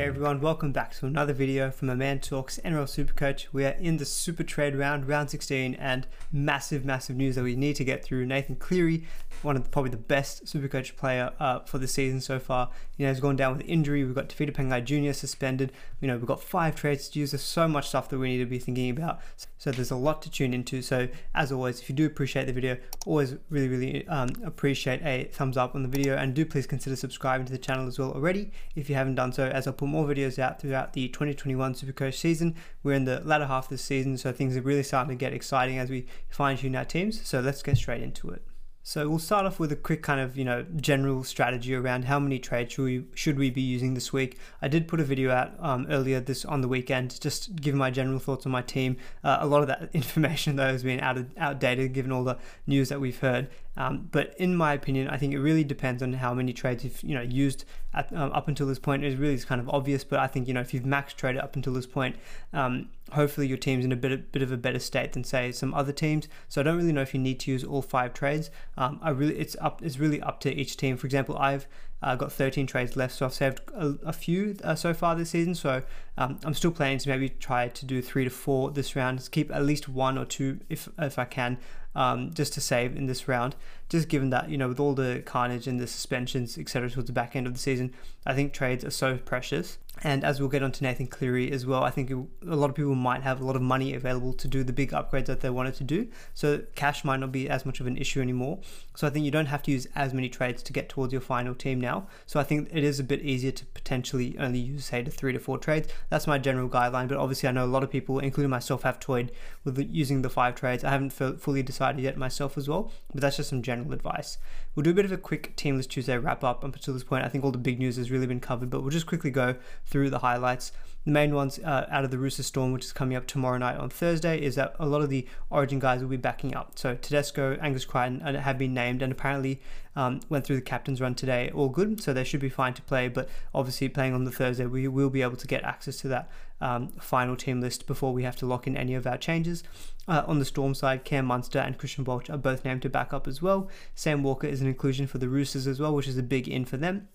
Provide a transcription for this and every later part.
Hey everyone, welcome back to another video from a man talks NRL Supercoach. We are in the super trade round, round 16, and massive, massive news that we need to get through. Nathan Cleary, one of the, probably the best Supercoach player uh, for the season so far, you know, has gone down with injury. We've got Tevita Pangai Jr. suspended. You know, we've got five trades to use. There's so much stuff that we need to be thinking about. So there's a lot to tune into. So as always, if you do appreciate the video, always really, really um, appreciate a thumbs up on the video, and do please consider subscribing to the channel as well already if you haven't done so. As I'll put more videos out throughout the 2021 Supercoach season. We're in the latter half of the season, so things are really starting to get exciting as we fine tune our teams. So let's get straight into it. So we'll start off with a quick kind of you know general strategy around how many trades should we should we be using this week. I did put a video out um, earlier this on the weekend, just giving my general thoughts on my team. Uh, a lot of that information though has been out of, outdated given all the news that we've heard. Um, but in my opinion, I think it really depends on how many trades you've you know used at, um, up until this point. It really is kind of obvious, but I think you know if you've max traded up until this point, um, hopefully your team's in a bit of, bit of a better state than say some other teams. So I don't really know if you need to use all five trades. Um, I really it's up it's really up to each team. For example, I've uh, got 13 trades left, so I've saved a, a few uh, so far this season. So um, I'm still planning to maybe try to do three to four this round. Just keep at least one or two if if I can, um, just to save in this round. Just given that you know with all the carnage and the suspensions etc. towards the back end of the season, I think trades are so precious. And as we'll get on to Nathan Cleary as well, I think a lot of people might have a lot of money available to do the big upgrades that they wanted to do. So cash might not be as much of an issue anymore. So I think you don't have to use as many trades to get towards your final team now. So I think it is a bit easier to potentially only use, say, to three to four trades. That's my general guideline. But obviously, I know a lot of people, including myself, have toyed with using the five trades. I haven't fully decided yet myself as well, but that's just some general advice. We'll do a bit of a quick Teamless Tuesday wrap up up until this point. I think all the big news has really been covered, but we'll just quickly go through the highlights. The main ones uh, out of the Rooster Storm, which is coming up tomorrow night on Thursday, is that a lot of the Origin guys will be backing up. So Tedesco, Angus Crichton have been named and apparently um, went through the captain's run today. All good, so they should be fine to play. But obviously, playing on the Thursday, we will be able to get access to that um, final team list before we have to lock in any of our changes. Uh, on the Storm side, Cam Munster and Christian Welch are both named to back up as well. Sam Walker is an inclusion for the Roosters as well, which is a big in for them.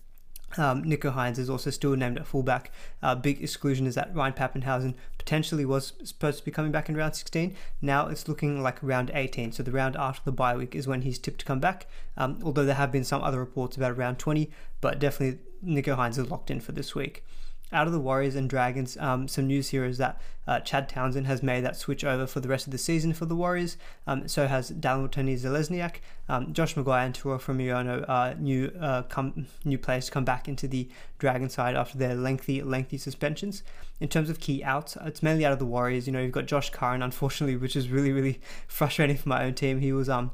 Um, Nicho Hynes is also still named at fullback. Uh, big exclusion is that Ryan Papenhuyzen potentially was supposed to be coming back in round 16. Now it's looking like round 18. So the round after the bye week is when he's tipped to come back. Um, although there have been some other reports about round 20, but definitely Nicho Hynes is locked in for this week out of the Warriors and Dragons, um, some news here is that uh, Chad Townsend has made that switch over for the rest of the season for the Warriors. Um, so has Dallin Watene-Zelezniak. Um, Josh McGuire and Tyrell Fuimaono are new uh, come, new players to come back into the Dragon side after their lengthy lengthy suspensions. In terms of key outs, it's mainly out of the Warriors. You know, you've got Josh Curran, unfortunately, which is really really frustrating for my own team. He was um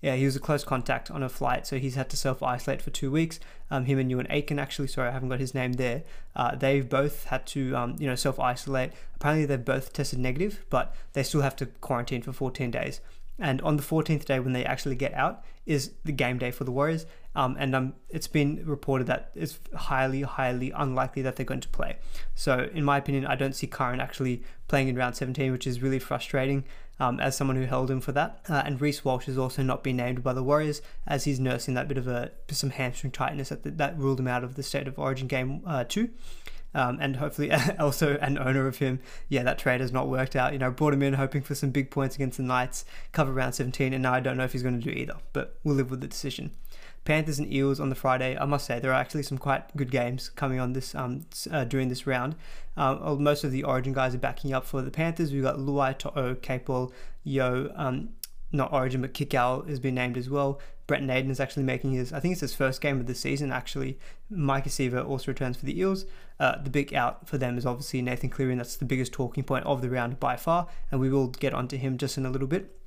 yeah, he was a close contact on a flight, so he's had to self isolate for two weeks. Um, him and Euan Aitken, actually, sorry, I haven't got his name there. Uh, they've both had to, um, you know, self isolate. Apparently, they've both tested negative, but they still have to quarantine for 14 days. And on the 14th day, when they actually get out, is the game day for the Warriors. Um, and um, it's been reported that it's highly, highly unlikely that they're going to play. So, in my opinion, I don't see Curran actually playing in round 17, which is really frustrating um, as someone who held him for that. Uh, and Reece Walsh has also not been named by the Warriors as he's nursing that bit of a some hamstring tightness that, that ruled him out of the State of Origin game uh, two. Um, and hopefully also an owner of him. Yeah, that trade has not worked out. You know, brought him in hoping for some big points against the Knights, cover round 17, and now I don't know if he's going to do either, but we'll live with the decision. Panthers and Eels on the Friday. I must say there are actually some quite good games coming on this um, uh, during this round. Um, most of the Origin guys are backing up for the Panthers. We've got Luai, To'o, Capewell, Yeo, um, not Origin, but Kikau has been named as well. Brent Naden is actually making his, I think it's his first game of the season actually. Maika Sivo also returns for the Eels. Uh, the big out for them is obviously Nathan Cleary, and that's the biggest talking point of the round by far. And we will get onto him just in a little bit.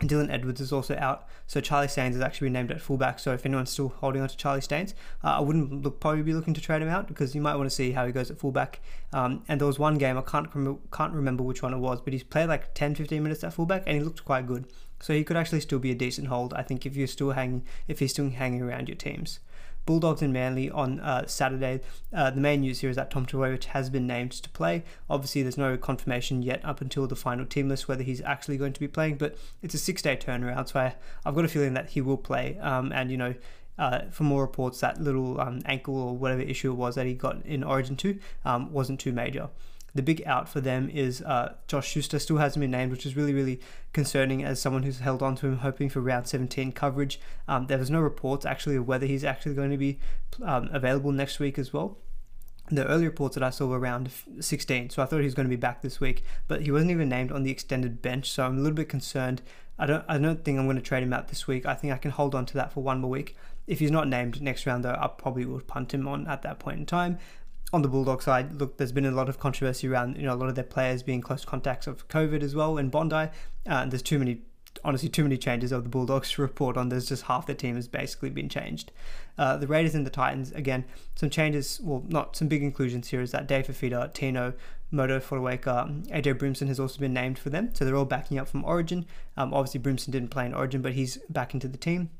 Dylan Edwards is also out, so Charlie Staines has actually been named at fullback. So if anyone's still holding on to Charlie Staines, uh, I wouldn't look, probably be looking to trade him out because you might want to see how he goes at fullback. Um, and there was one game I can't rem- can't remember which one it was, but he's played like 10, 15 minutes at fullback and he looked quite good. So he could actually still be a decent hold. I think if you're still hanging, if he's still hanging around your teams. Bulldogs and Manly on uh, Saturday. Uh, the main news here is that Tom Trbojevic has been named to play. Obviously, there's no confirmation yet up until the final team list whether he's actually going to be playing, but it's a six day turnaround, so I, have got a feeling that he will play. Um, and, you know, uh, for more reports, that little um, ankle or whatever issue it was that he got in Origin 2 um, wasn't too major. The big out for them is uh, Josh Schuster still hasn't been named, which is really, really concerning as someone who's held on to him, hoping for round 17 coverage. Um, there was no reports actually of whether he's actually going to be um, available next week as well the early reports that I saw were around 16, so I thought he was going to be back this week, but he wasn't even named on the extended bench, so I'm a little bit concerned. I don't, I don't think I'm going to trade him out this week. I think I can hold on to that for one more week. If he's not named next round, though, I probably will punt him on at that point in time. On the Bulldog side, look, there's been a lot of controversy around you know a lot of their players being close contacts of COVID as well in Bondi. Uh, and there's too many honestly too many changes of the Bulldogs to report on. There's just half the team has basically been changed. Uh, the Raiders and the Titans, again, some changes, well, not some big inclusions here is that Dave Fifita, Tino, Moto Fotuaika, AJ Brimson has also been named for them. So they're all backing up from Origin. Um, obviously, Brimson didn't play in Origin, but he's back into the team.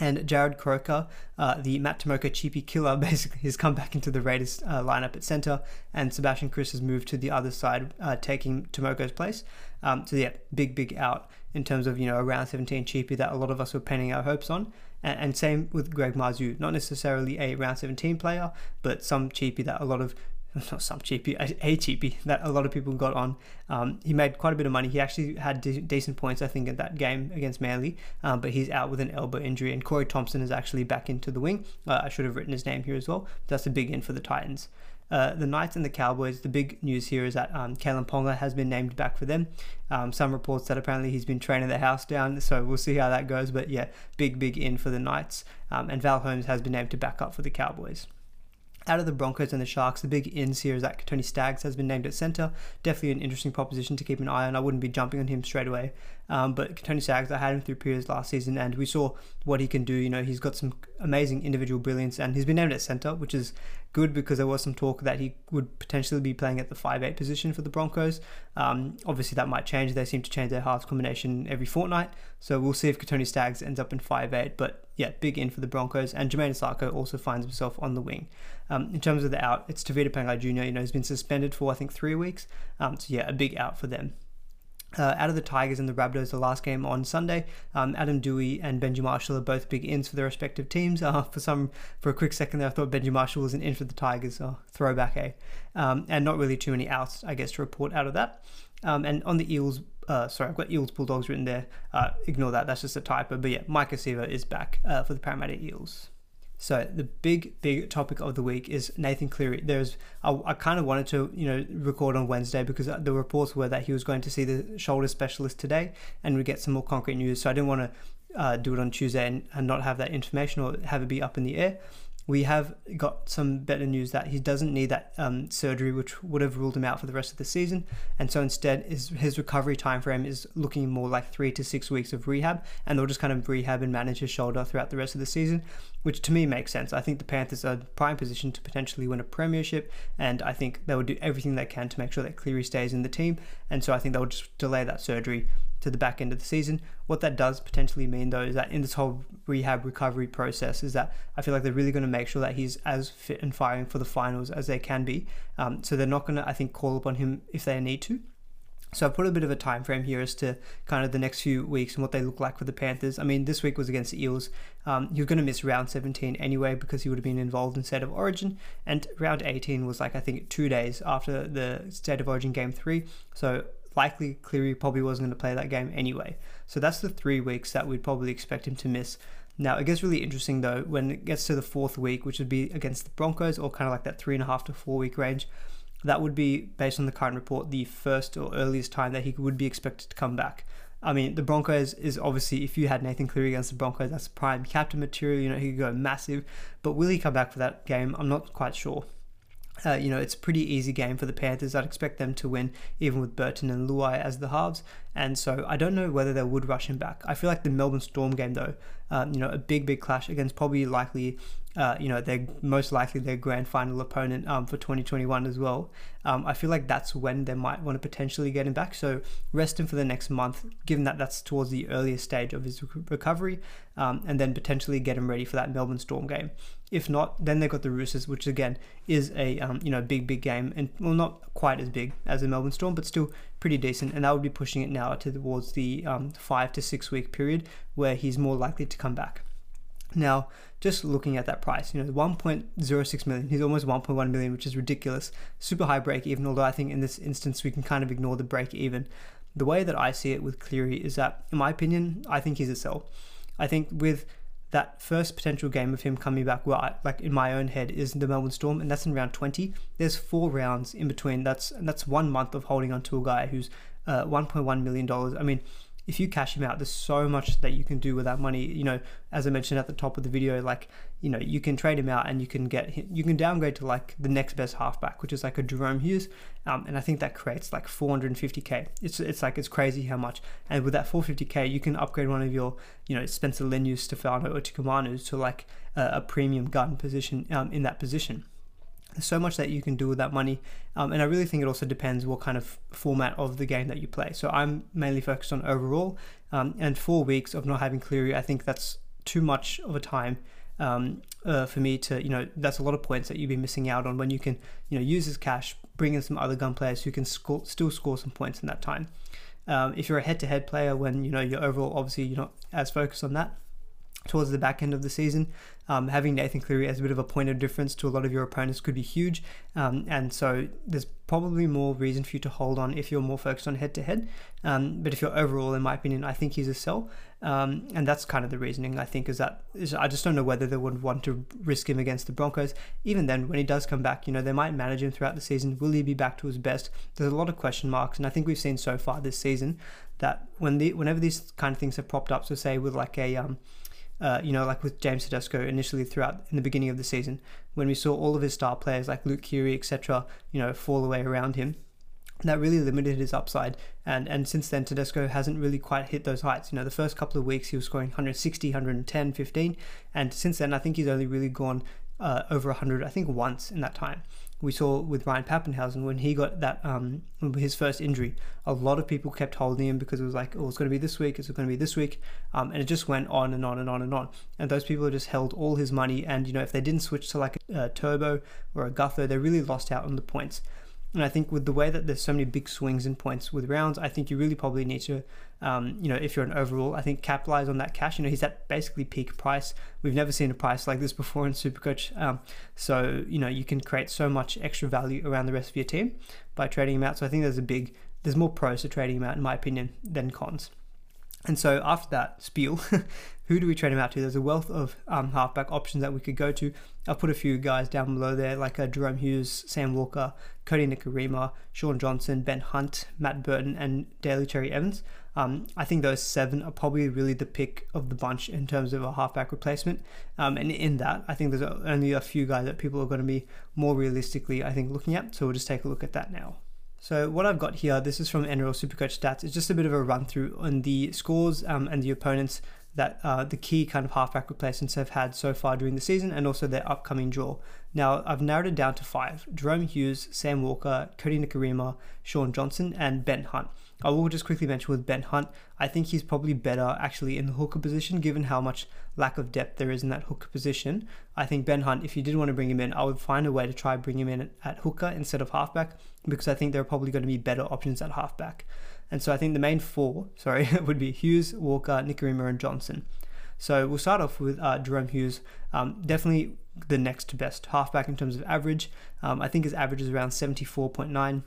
And Jarrod Croker, uh, the Matt Timoko cheapy killer, basically has come back into the Raiders uh, lineup at center, and Sebastian Kris has moved to the other side, uh, taking Timoko's place. Um, so yeah, big big out in terms of you know around 17 cheapy that a lot of us were pinning our hopes on. And, and same with Greg Marzhew, not necessarily a round 17 player, but some cheapy that a lot of not some cheapy, a cheapy that a lot of people got on. Um, he made quite a bit of money. He actually had de- decent points, I think, at that game against Manly, um, but he's out with an elbow injury. And Corey Thompson is actually back into the wing. Uh, I should have written his name here as well. That's a big in for the Titans. Uh, the Knights and the Cowboys, the big news here is that um, Kalyn Ponga has been named back for them. Um, some reports that apparently he's been training the house down, so we'll see how that goes. But yeah, big, big in for the Knights. Um, and Val Holmes has been named to back up for the Cowboys out of the Broncos and the Sharks, the big ins here is that Tony Staggs has been named at centre. Definitely an interesting proposition to keep an eye on. I wouldn't be jumping on him straight away. Um, but Tony Staggs, I had him through periods last season, and we saw what he can do. You know, he's got some amazing individual brilliance, and he's been named at centre, which is good because there was some talk that he would potentially be playing at the 5'8 position for the Broncos. Um, obviously, that might change. They seem to change their halves combination every fortnight, so we'll see if Tony Staggs ends up in 5'8. But yeah, big in for the Broncos, and Jamayne Isaako also finds himself on the wing. Um, in terms of the out, it's Tevita Pangai Jr. You know, he's been suspended for I think three weeks. Um, so yeah, a big out for them. Uh, out of the Tigers and the Rabbitohs, the last game on Sunday, um, Adam Doueihi and Benji Marshall are both big ins for their respective teams. Uh, for some, for a quick second there, I thought Benji Marshall was an in for the Tigers. Oh, throwback, eh? Um, and not really too many outs, I guess, to report out of that. Um, and on the Eels, uh, sorry, I've got Eels Bulldogs written there. Uh, ignore that, that's just a typo. But yeah, Maika Sivo is back uh, for the Parramatta Eels. So the big, big topic of the week is Nathan Cleary. There's, I, I kind of wanted to, you know, record on Wednesday because the reports were that he was going to see the shoulder specialist today, and we get some more concrete news. So I didn't want to uh, do it on Tuesday and, and not have that information or have it be up in the air we have got some better news that he doesn't need that um, surgery, which would have ruled him out for the rest of the season. And so instead, his, his recovery time frame is looking more like three to six weeks of rehab, and they'll just kind of rehab and manage his shoulder throughout the rest of the season, which to me makes sense. I think the Panthers are prime position to potentially win a premiership, and I think they will do everything they can to make sure that Cleary stays in the team. And so I think they'll just delay that surgery to the back end of the season. What that does potentially mean though is that in this whole rehab recovery process is that I feel like they're really going to make sure that he's as fit and firing for the finals as they can be. Um, so they're not going to I think call upon him if they need to. So I've put a bit of a time frame here as to kind of the next few weeks and what they look like for the Panthers. I mean, this week was against the Eels. Um, he was going to miss round 17 anyway because he would have been involved in State of Origin. And round 18 was like, I think, two days after the State of Origin game three. So likely Cleary probably wasn't going to play that game anyway. So that's the three weeks that we'd probably expect him to miss. Now it gets really interesting though when it gets to the fourth week, which would be against the Broncos, or kind of like that three and a half to four week range. That would be based on the current report the first or earliest time that he would be expected to come back. I mean, the Broncos is obviously if you had Nathan Cleary against the Broncos, that's prime captain material. You know, he could go massive, but will he come back for that game? I'm not quite sure. Uh, you know, it's a pretty easy game for the Panthers. I'd expect them to win, even with Burton and Luai as the halves. And so I don't know whether they would rush him back. I feel like the Melbourne Storm game, though, um, you know, a big, big clash against probably likely uh, you know, they're most likely their grand final opponent um, for 2021 as well. Um, I feel like that's when they might want to potentially get him back. So rest him for the next month, given that that's towards the earliest stage of his recovery, um, and then potentially get him ready for that Melbourne Storm game. If not, then they've got the Roosters, which again is a um, you know big big game, and well not quite as big as the Melbourne Storm, but still pretty decent. And that would be pushing it now towards the um, five to six week period where he's more likely to come back. Now, just looking at that price, you know, 1.06 million, he's almost 1.1 million, which is ridiculous. Super high break even, although I think in this instance we can kind of ignore the break even. The way that I see it with Cleary is that, in my opinion, I think he's a sell. I think with that first potential game of him coming back, well, I, like in my own head, is the Melbourne Storm, and that's in round 20. There's four rounds in between. That's that's one month of holding on to a guy who's uh, 1.1 million dollars. I mean, if you cash him out, there's so much that you can do with that money. You know, as I mentioned at the top of the video, like you know, you can trade him out and you can get you can downgrade to like the next best halfback, which is like a Jahrome Hughes, um, and I think that creates like 450k. It's it's like it's crazy how much. And with that 450k, you can upgrade one of your you know Spencer Leniu, Stefano, or Tikumanu to like a, a premium gun position um, in that position. So much that you can do with that money, um, and I really think it also depends what kind of format of the game that you play. So I'm mainly focused on overall, um, and four weeks of not having Cleary, I think that's too much of a time um, uh, for me to, you know, that's a lot of points that you'd be missing out on when you can, you know, use this cash, bring in some other gun players who can score, still score some points in that time. Um, if you're a head-to-head player, when you know you're overall, obviously you're not as focused on that towards the back end of the season. Um, having Nathan Cleary as a bit of a point of difference to a lot of your opponents could be huge. Um, and so there's probably more reason for you to hold on if you're more focused on head to head. But if you're overall, in my opinion, I think he's a sell. Um, and that's kind of the reasoning I think is that is I just don't know whether they would want to risk him against the Broncos. Even then, when he does come back, you know, they might manage him throughout the season. Will he be back to his best? There's a lot of question marks. And I think we've seen so far this season that when the whenever these kind of things have propped up, so say with like a um, uh, you know, like with James Tedesco initially throughout in the beginning of the season, when we saw all of his star players like Luke Keary, etc., you know, fall away around him, that really limited his upside. And and since then, Tedesco hasn't really quite hit those heights. You know, the first couple of weeks he was scoring 160, 110, 15, and since then I think he's only really gone uh, over 100. I think once in that time we saw with Ryan Papenhuyzen when he got that um, his first injury. A lot of people kept holding him because it was like, oh, it's going to be this week, it's going to be this week, um, and it just went on and on and on and on. And those people just held all his money, and you know if they didn't switch to like a, a Turbo or a Gutho, they really lost out on the points. And I think with the way that there's so many big swings in points with rounds, I think you really probably need to, um, you know, if you're an overall, I think capitalize on that cash. You know, he's at basically peak price. We've never seen a price like this before in Supercoach. Um, so, you know, you can create so much extra value around the rest of your team by trading him out. So I think there's a big, there's more pros to trading him out, in my opinion, than cons. And so after that spiel, who do we trade him out to? There's a wealth of um, halfback options that we could go to. I'll put a few guys down below there, like uh, Jahrome Hughes, Sam Walker, Kodi Nikorima, Shaun Johnson, Ben Hunt, Matt Burton, and Daly Cherry Evans. Um, I think those seven are probably really the pick of the bunch in terms of a halfback replacement. Um, and in that, I think there's only a few guys that people are going to be more realistically, I think, looking at. So we'll just take a look at that now. So what I've got here, this is from NRL Supercoach Stats. It's just a bit of a run through on the scores um, and the opponents that uh, the key kind of halfback replacements have had so far during the season and also their upcoming draw. Now, I've narrowed it down to five Jahrome Hughes, Sam Walker, Kodi Nikorima, Shaun Johnson, and Ben Hunt. I will just quickly mention with Ben Hunt, I think he's probably better actually in the hooker position given how much lack of depth there is in that hooker position. I think Ben Hunt, if you did want to bring him in, I would find a way to try bring him in at hooker instead of halfback because I think there are probably going to be better options at halfback. And so I think the main four, sorry, would be Hughes, Walker, Nikorima, and Johnson. So we'll start off with uh, Jahrome Hughes. Um, definitely the next best halfback in terms of average. Um, I think his average is around 74.9.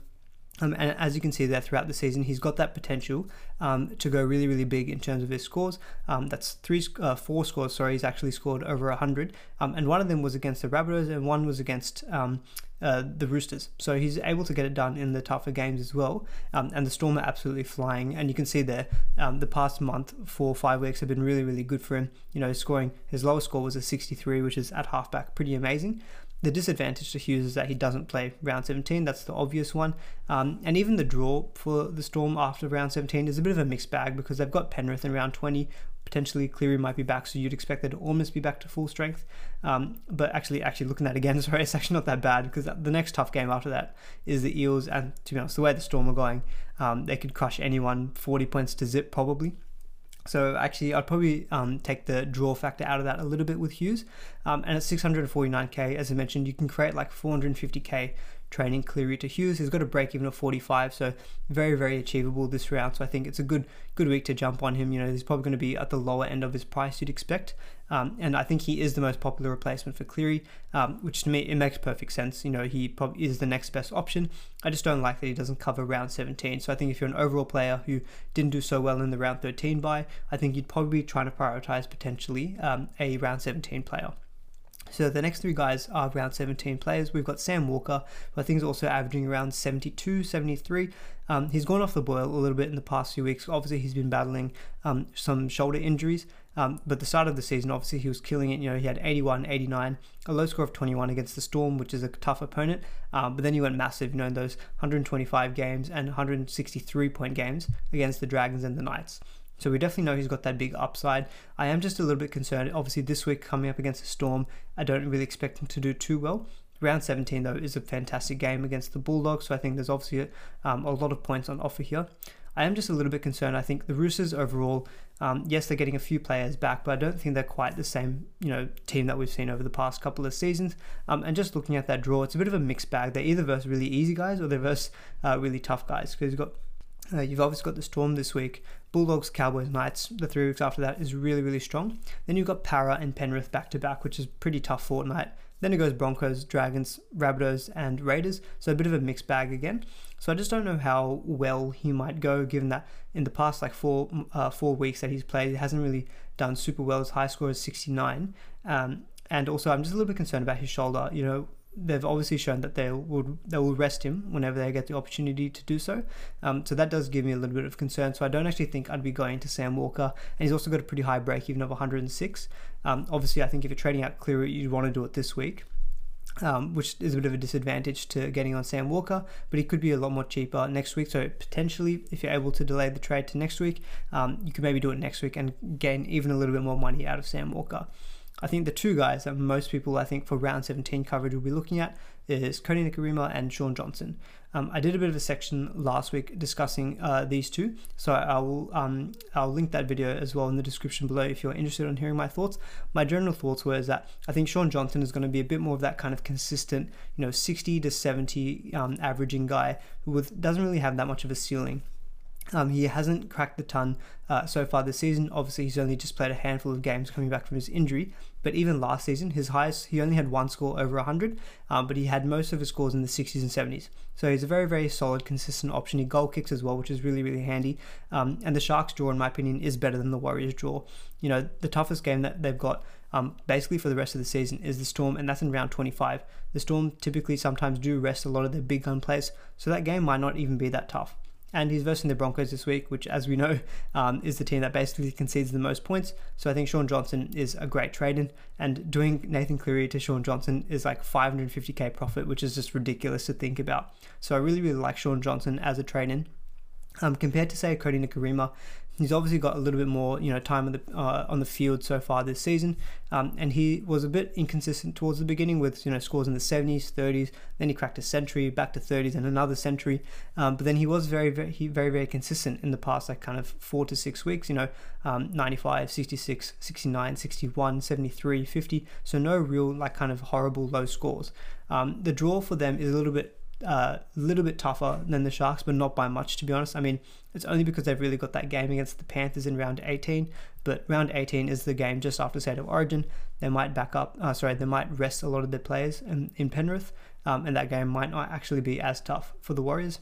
Um, and as you can see there throughout the season, he's got that potential um, to go really, really big in terms of his scores. Um, that's three, uh, four scores. Sorry, he's actually scored over hundred, um, and one of them was against the Rabbitohs, and one was against um, uh, the Roosters. So he's able to get it done in the tougher games as well. Um, and the Storm are absolutely flying, and you can see there the past month, four or five weeks have been really, really good for him. You know, scoring his lowest score was a 63, which is at halfback, pretty amazing. The disadvantage to Hughes is that he doesn't play round 17. That's the obvious one. Um, and even the draw for the Storm after round 17 is a bit of a mixed bag because they've got Penrith in round 20. Potentially Cleary might be back, so you'd expect that to almost be back to full strength. Um, but actually, actually looking at it again, sorry, it's actually not that bad because the next tough game after that is the Eels. And to be honest, the way the Storm are going, um, they could crush anyone 40 points to zip probably. So actually, I'd probably um, take the draw factor out of that a little bit with Hughes. Um, and at 649k, as I mentioned, you can create like 450k training Cleary to Hughes. He's got a break even of 45, so very, very achievable this round. So I think it's a good good week to jump on him. You know, he's probably going to be at the lower end of his price you'd expect. Um, and I think he is the most popular replacement for Cleary, um, which to me it makes perfect sense. You know, he probably is the next best option. I just don't like that he doesn't cover round 17. So I think if you're an overall player who didn't do so well in the round 13 bye, I think you'd probably be trying to prioritize potentially um, a round 17 player. So the next three guys are around 17 players. We've got Sam Walker, who I think is also averaging around 72, 73. Um, he's gone off the boil a little bit in the past few weeks. Obviously, he's been battling um, some shoulder injuries. Um, but the start of the season, obviously, he was killing it. You know, he had 81, 89, a low score of 21 against the Storm, which is a tough opponent. Um, but then he went massive, you know, in those 125 games and 163 point games against the Dragons and the Knights. So we definitely know he's got that big upside. I am just a little bit concerned. Obviously, this week coming up against the Storm, I don't really expect him to do too well. Round 17, though, is a fantastic game against the Bulldogs, so I think there's obviously um, a lot of points on offer here. I am just a little bit concerned. I think the Roosters overall, um, yes, they're getting a few players back, but I don't think they're quite the same, you know, team that we've seen over the past couple of seasons. Um, and just looking at that draw, it's a bit of a mixed bag. They're either verse really easy guys or they verse uh, really tough guys because you've got uh, you've obviously got the Storm this week, Bulldogs, Cowboys, Knights. The three weeks after that is really, really strong. Then you've got Para and Penrith back to back, which is pretty tough fortnight. Then it goes Broncos, Dragons, Rabbitohs, and Raiders. So a bit of a mixed bag again. So I just don't know how well he might go, given that in the past like four uh, four weeks that he's played, he hasn't really done super well. His high score is 69. Um, and also, I'm just a little bit concerned about his shoulder. You know, they've obviously shown that they will they will rest him whenever they get the opportunity to do so. Um, so that does give me a little bit of concern. So I don't actually think I'd be going to Sam Walker, and he's also got a pretty high break even of 106. Um, obviously, I think if you're trading out Cleary, you'd want to do it this week. Um, which is a bit of a disadvantage to getting on Sam Walker, but he could be a lot more cheaper next week. So potentially, if you're able to delay the trade to next week, um, you could maybe do it next week and gain even a little bit more money out of Sam Walker. I think the two guys that most people, I think, for round 17 coverage will be looking at is Kodi Nikorima and Shaun Johnson. Um, I did a bit of a section last week discussing uh, these two, so I will um, I'll link that video as well in the description below if you're interested in hearing my thoughts. My general thoughts were is that I think Shaun Johnson is going to be a bit more of that kind of consistent, you know, 60 to 70 um, averaging guy who doesn't really have that much of a ceiling. Um, he hasn't cracked the ton uh, so far this season. Obviously, he's only just played a handful of games coming back from his injury. But even last season, his highest, he only had one score over 100, um, but he had most of his scores in the 60s and 70s. So he's a very, very solid, consistent option. He goal kicks as well, which is really, really handy. Um, and the Sharks' draw, in my opinion, is better than the Warriors' draw. You know, the toughest game that they've got um, basically for the rest of the season is the Storm, and that's in round 25. The Storm typically sometimes do rest a lot of their big gun players, so that game might not even be that tough and he's versing the Broncos this week, which, as we know, um, is the team that basically concedes the most points. So I think Shaun Johnson is a great trade in, and doing Nathan Cleary to Shaun Johnson is like 550k profit, which is just ridiculous to think about. So I really, really like Shaun Johnson as a trade in. Um, compared to say Kodi Nikorima, He's obviously got a little bit more, you know, time on the uh, on the field so far this season, um, and he was a bit inconsistent towards the beginning with you know scores in the 70s, 30s. Then he cracked a century, back to 30s, and another century. Um, but then he was very, very, very, very consistent in the past, like kind of four to six weeks. You know, um, 95, 66, 69, 61, 73, 50. So no real like kind of horrible low scores. Um, the draw for them is a little bit a uh, little bit tougher than the Sharks, but not by much, to be honest. I mean, it's only because they've really got that game against the Panthers in round 18, but round 18 is the game just after State of Origin. They might back up, uh, sorry, they might rest a lot of their players in, in Penrith, um, and that game might not actually be as tough for the Warriors.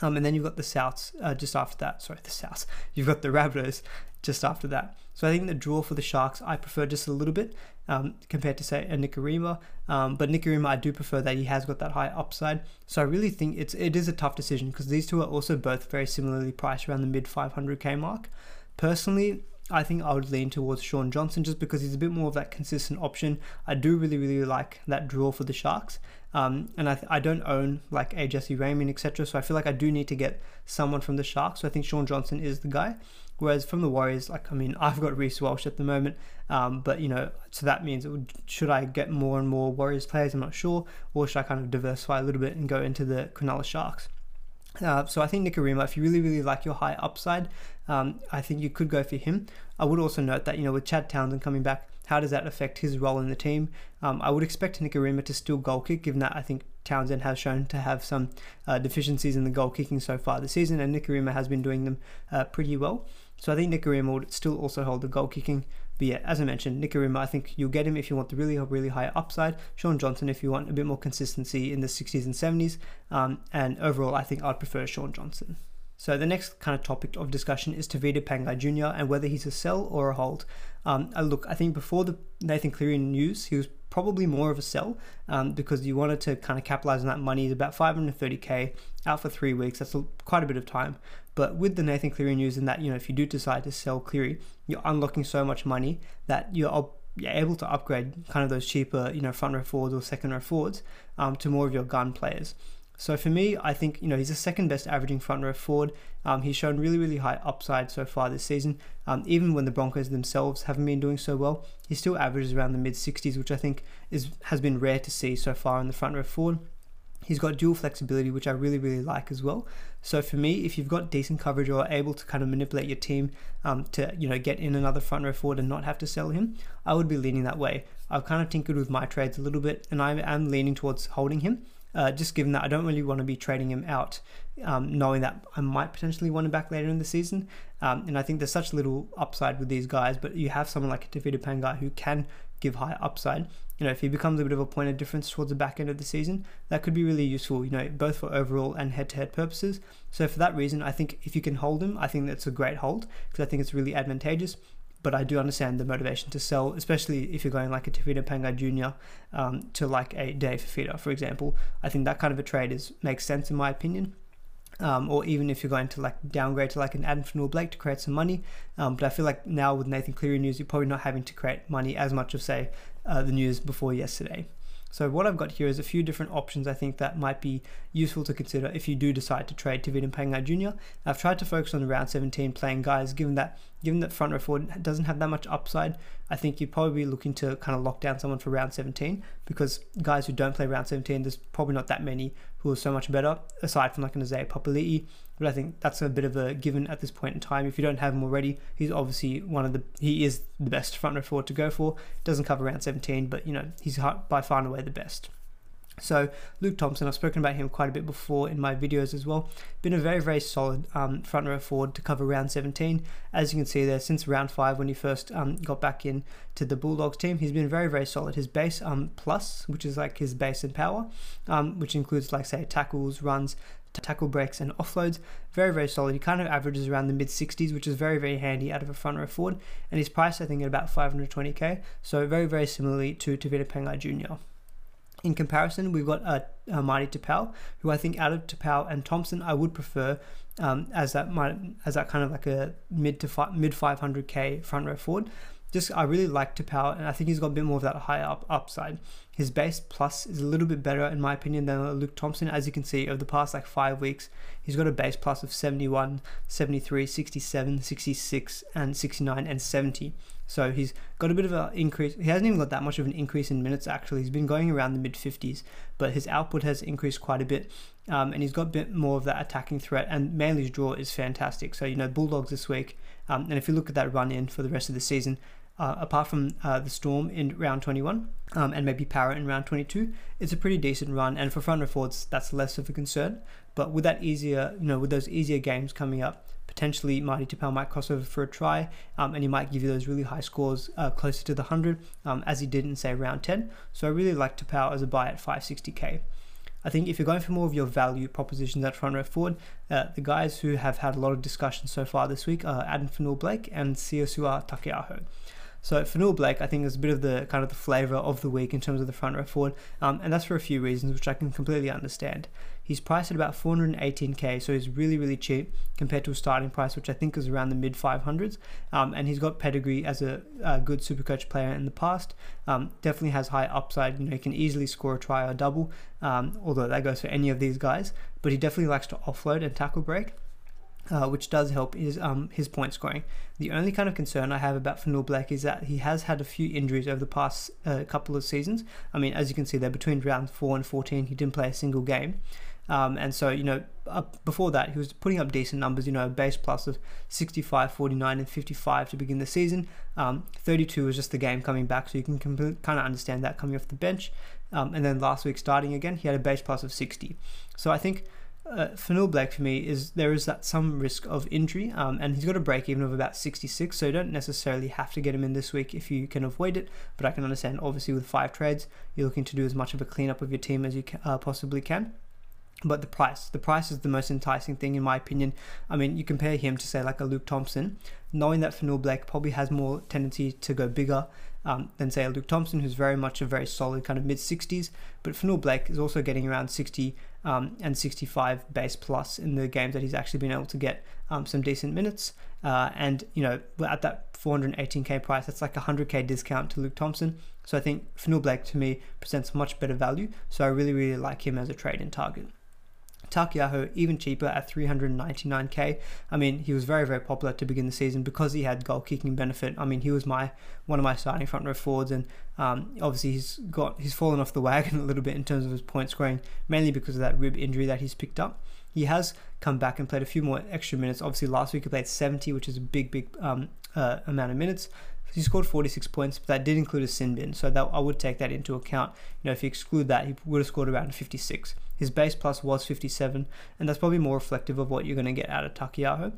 Um, and then you've got the Souths uh, just after that. Sorry, the Souths. You've got the Rabbitohs just after that. So I think the draw for the Sharks I prefer just a little bit um, compared to say a Nikorima. Um, but Nikorima I do prefer that he has got that high upside. So I really think it's it is a tough decision because these two are also both very similarly priced around the mid 500k mark. Personally, I think I would lean towards Shaun Johnson just because he's a bit more of that consistent option. I do really, really like that draw for the Sharks. Um, and I, th- I don't own like a Jesse Ramien, etc. So I feel like I do need to get someone from the Sharks. So I think Shaun Johnson is the guy. Whereas from the Warriors, like I mean, I've got Reece Walsh at the moment, um, but you know, so that means would, should I get more and more Warriors players? I'm not sure, or should I kind of diversify a little bit and go into the Cronulla Sharks? Uh, so I think Nikorima, if you really, really like your high upside, um, I think you could go for him. I would also note that, you know, with Chad Townsend coming back, how does that affect his role in the team? Um, I would expect Nikorima to still goal kick, given that I think Townsend has shown to have some uh, deficiencies in the goal kicking so far this season, and Nikorima has been doing them uh, pretty well. So I think Nikorima would still also hold the goal kicking. But yeah, as I mentioned, Nikorima, I think you'll get him if you want the really, really high upside. Shaun Johnson, if you want a bit more consistency in the 60s and 70s. Um, and overall, I think I'd prefer Shaun Johnson. So the next kind of topic of discussion is Tevita Pangai Jr. and whether he's a sell or a hold. Um, uh, look, I think before the Nathan Cleary news, he was probably more of a sell um, because you wanted to kind of capitalize on that money. He's about 530k out for three weeks. That's a, quite a bit of time. But with the Nathan Cleary news, and that you know, if you do decide to sell Cleary, you're unlocking so much money that you're you're able to upgrade kind of those cheaper, you know, front row forwards or second row forwards um, to more of your gun players. So for me, I think you know he's the second best averaging front row forward. Um, he's shown really, really high upside so far this season. Um, even when the Broncos themselves haven't been doing so well, he still averages around the mid 60s, which I think is has been rare to see so far in the front row forward. He's got dual flexibility, which I really, really like as well. So for me, if you've got decent coverage or able to kind of manipulate your team um, to you know get in another front row forward and not have to sell him, I would be leaning that way. I've kind of tinkered with my trades a little bit, and I am leaning towards holding him uh, just given that I don't really want to be trading him out, um, knowing that I might potentially want him back later in the season. Um, and I think there's such little upside with these guys, but you have someone like a Tevita Pangai who can give high upside. You know, if he becomes a bit of a point of difference towards the back end of the season, that could be really useful, you know, both for overall and head to head purposes. So, for that reason, I think if you can hold him, I think that's a great hold because I think it's really advantageous but I do understand the motivation to sell, especially if you're going like a Tevita Pangai Jr. Um, to like a Dave Fifita, for example. I think that kind of a trade is makes sense in my opinion. Um, or even if you're going to like downgrade to like an Addin Fonua-Blake to create some money. Um, but I feel like now with Nathan Cleary news, you're probably not having to create money as much of say uh, the news before yesterday. So what I've got here is a few different options I think that might be useful to consider if you do decide to trade Tevita Pangai Jr. I've tried to focus on the round 17 playing guys, given that given that front row forward doesn't have that much upside. I think you'd probably be looking to kind of lock down someone for round 17 because guys who don't play round 17, there's probably not that many who are so much better aside from like an Isaiah Papali'i but I think that's a bit of a given at this point in time. If you don't have him already, he's obviously one of the he is the best front row forward to go for. Doesn't cover round 17, but you know he's by far and away the best. So Luke Thompson, I've spoken about him quite a bit before in my videos as well. Been a very very solid um, front row forward to cover round 17. As you can see there, since round five when he first um, got back in to the Bulldogs team, he's been very very solid. His base um, plus, which is like his base and power, um, which includes like say tackles, runs, tackle breaks and offloads. Very, very solid. He kind of averages around the mid 60s, which is very, very handy out of a front row forward. And his price, I think, at about 520k. So very, very similarly to Tevita Pangai Jr. In comparison, we've got uh, uh, Marty Taupau, who I think out of Taupau and Thompson, I would prefer um, as that as that kind of like a mid to fi- mid 500k front row forward just I really like Taupau, and I think he's got a bit more of that high up upside. His base plus is a little bit better in my opinion than Luke Thompson. As you can see, over the past like five weeks, he's got a base plus of 71, 73, 67, 66, and 69 and 70. So he's got a bit of an increase. He hasn't even got that much of an increase in minutes actually. He's been going around the mid 50s, but his output has increased quite a bit. Um, and he's got a bit more of that attacking threat. And Manly's draw is fantastic. So, you know, Bulldogs this week. Um, and if you look at that run in for the rest of the season, uh, apart from uh, the Storm in round 21 um, and maybe Para in round 22, it's a pretty decent run. And for front forwards, that's less of a concern. But with that easier, you know, with those easier games coming up, potentially Marty Taupau might cross over for a try, um, and he might give you those really high scores uh, closer to the 100, um, as he did in say round 10. So I really like Taupau as a buy at 560k. I think if you're going for more of your value propositions at front row forward, uh, the guys who have had a lot of discussion so far this week are Addin Fonua-Blake and Siosua Taukei'aho. So Fonua-Blake, I think, is a bit of the kind of the flavour of the week in terms of the front row forward, um, and that's for a few reasons, which I can completely understand. He's priced at about 418k, so he's really, really cheap compared to a starting price, which I think is around the mid 500s. Um, and he's got pedigree as a, a good Supercoach player in the past. Um, definitely has high upside. You know, he can easily score a try or double, um, although that goes for any of these guys. But he definitely likes to offload and tackle break uh, which does help his um, his point scoring. The only kind of concern I have about Fonua-Blake is that he has had a few injuries over the past uh, couple of seasons. I mean, as you can see there, between rounds four and fourteen, he didn't play a single game. Um, and so, you know, before that, he was putting up decent numbers, you know, a base plus of 65, 49, and 55 to begin the season. Um, 32 was just the game coming back, so you can kind of understand that coming off the bench. Um, and then last week starting again, he had a base plus of 60. So I think uh, Fonua Blake for me is there is that some risk of injury, um, and he's got a break even of about 66. So you don't necessarily have to get him in this week if you can avoid it. But I can understand, obviously, with five trades, you're looking to do as much of a cleanup of your team as you can, uh, possibly can. But the price, the price is the most enticing thing in my opinion. I mean, you compare him to say like a Luke Thompson, knowing that Fonua Blake probably has more tendency to go bigger um, than say a Luke Thompson, who's very much a very solid kind of mid 60s. But Fonua Blake is also getting around 60 um, and 65 base plus in the games that he's actually been able to get um, some decent minutes. Uh, and you know, at that 418k price, that's like a 100k discount to Luke Thompson. So I think Fonua Blake to me presents much better value. So I really really like him as a trade in target. Taukei'aho even cheaper at 399k. I mean, he was very very popular to begin the season because he had goal kicking benefit. I mean, he was my one of my starting front row forwards, and um, obviously he's got he's fallen off the wagon a little bit in terms of his point scoring, mainly because of that rib injury that he's picked up. He has come back and played a few more extra minutes. Obviously, last week he played 70, which is a big big um, uh, amount of minutes. He scored 46 points, but that did include a sin bin, so that I would take that into account. You know, if you exclude that, he would have scored around 56. His base plus was 57, and that's probably more reflective of what you're going to get out of Taukei'aho.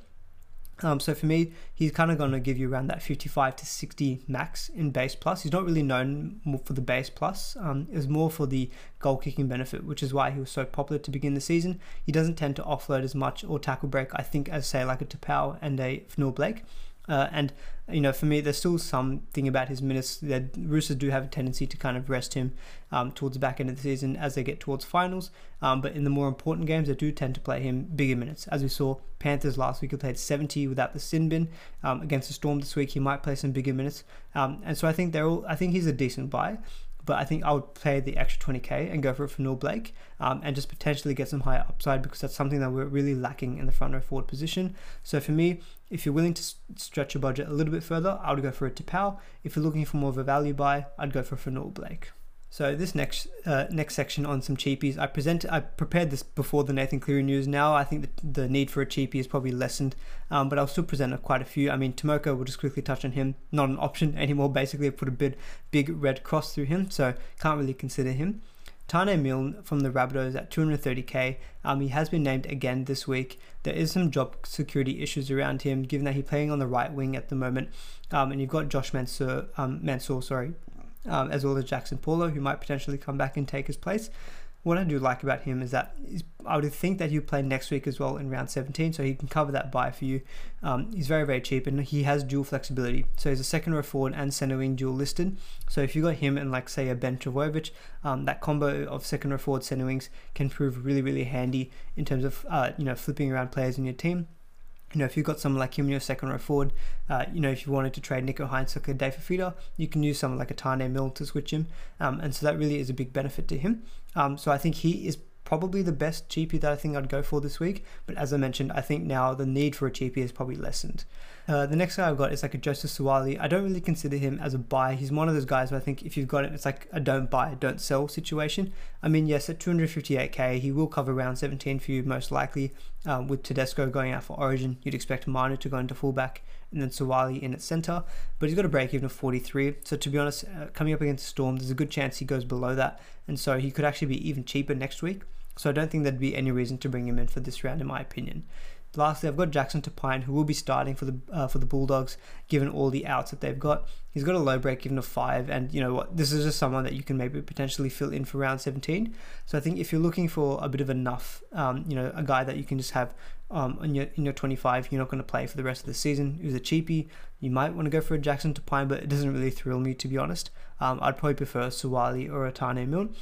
Um, so for me, he's kind of going to give you around that 55 to 60 max in base plus. He's not really known for the base plus. Um, it's more for the goal kicking benefit, which is why he was so popular to begin the season. He doesn't tend to offload as much or tackle break, I think, as say like a Taupau and a Fonua Blake. Uh, and you know, for me, there's still something about his minutes that Roosters do have a tendency to kind of rest him um, towards the back end of the season as they get towards finals. Um, but in the more important games, they do tend to play him bigger minutes. As we saw, Panthers last week he played 70 without the sin bin. Um, against the Storm this week, he might play some bigger minutes. Um, and so I think they're all. I think he's a decent buy but I think I would play the extra 20k and go for it for Fonua Blake um, and just potentially get some higher upside because that's something that we're really lacking in the front row forward position. So for me, if you're willing to stretch your budget a little bit further, I would go for a Taupau. If you're looking for more of a value buy, I'd go for Fonua Blake. So this next uh, next section on some cheapies, I present I prepared this before the Nathan Cleary news. Now I think that the need for a cheapie is probably lessened, um, but I'll still present quite a few. I mean, Timoko, we'll just quickly touch on him. Not an option anymore. Basically, I put a big big red cross through him, so can't really consider him. Taane Milne from the Rabbitohs at 230k. Um, he has been named again this week. There is some job security issues around him, given that he's playing on the right wing at the moment. Um, and you've got Josh Mansour, um, Mansour, sorry, um, as well as Jaxson Paulo, who might potentially come back and take his place. What I do like about him is that I would think that he'll play next week as well in round 17, so he can cover that bye for you. Um, he's very, very cheap and he has dual flexibility. So he's a second row forward and center wing dual listed. So if you got him and, like, say, a Ben Trbojevic, um, that combo of second row forward center wings can prove really, really handy in terms of, uh, you know, flipping around players in your team you know, if you've got someone like him in your second row forward, uh, you know, if you wanted to trade Nicho Hynes or Dave Fifita, you can use someone like a Taane Milne to switch him. Um, and so that really is a big benefit to him. Um, so I think he is probably the best cheapie that I think I'd go for this week. But as I mentioned, I think now the need for a cheapie is probably lessened. Uh, the next guy I've got is like a Joseph Suaalii. I don't really consider him as a buy. He's one of those guys where I think if you've got it, it's like a don't buy, don't sell situation. I mean, yes, at 258k, he will cover round 17 for you most likely. Um, with Tedesco going out for Origin, you'd expect Manu to go into fullback and then Suaalii in at centre. But he's got a break even of 43. So to be honest, uh, coming up against Storm, there's a good chance he goes below that. And so he could actually be even cheaper next week. So I don't think there'd be any reason to bring him in for this round, in my opinion. Lastly, I've got Jackson Topine, who will be starting for the uh, for the Bulldogs, given all the outs that they've got. He's got a low break given of five, and you know what? This is just someone that you can maybe potentially fill in for round 17. So I think if you're looking for a bit of enough, um, you know, a guy that you can just have um, in your in your 25, you're not going to play for the rest of the season. Who's a cheapie? You might want to go for a Jackson Topine, but it doesn't really thrill me to be honest. Um, I'd probably prefer Suaalii or a Milne.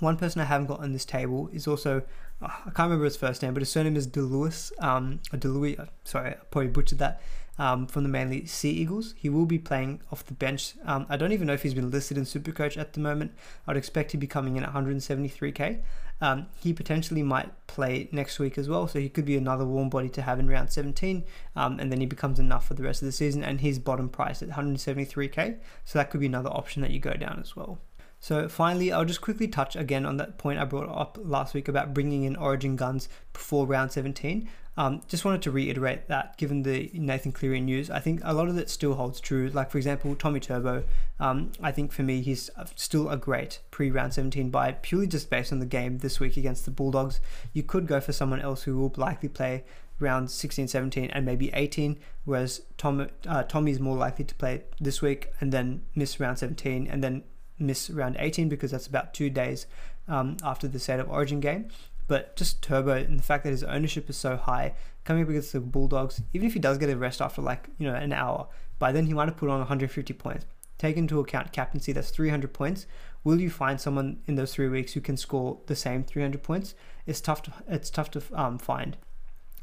One person I haven't got on this table is also I can't remember his first name, but his surname is DeLewis. Um, DeLewis. Uh, sorry, I probably butchered that. Um, from the Manly Sea Eagles. He will be playing off the bench. Um, I don't even know if he's been listed in Supercoach at the moment. I'd expect to be coming in at 173k. Um, he potentially might play next week as well, so he could be another warm body to have in round 17, um, and then he becomes enough for the rest of the season. And his bottom price at 173k, so that could be another option that you go down as well. So finally, I'll just quickly touch again on that point I brought up last week about bringing in Origin guns before round 17. Um, just wanted to reiterate that given the Nathan Cleary news, I think a lot of it still holds true. Like, for example, Tommy Turbo, um, I think for me, he's still a great pre round 17 buy, purely just based on the game this week against the Bulldogs. You could go for someone else who will likely play round 16, 17, and maybe 18, whereas Tom, uh, Tommy's more likely to play this week and then miss round 17 and then miss round 18 because that's about two days um, after the State of Origin game. But just Turbo and the fact that his ownership is so high, coming up against the Bulldogs, even if he does get a rest after like you know an hour, by then he might have put on 150 points. Take into account captaincy, that's 300 points. Will you find someone in those three weeks who can score the same 300 points? It's tough to it's tough to um, find.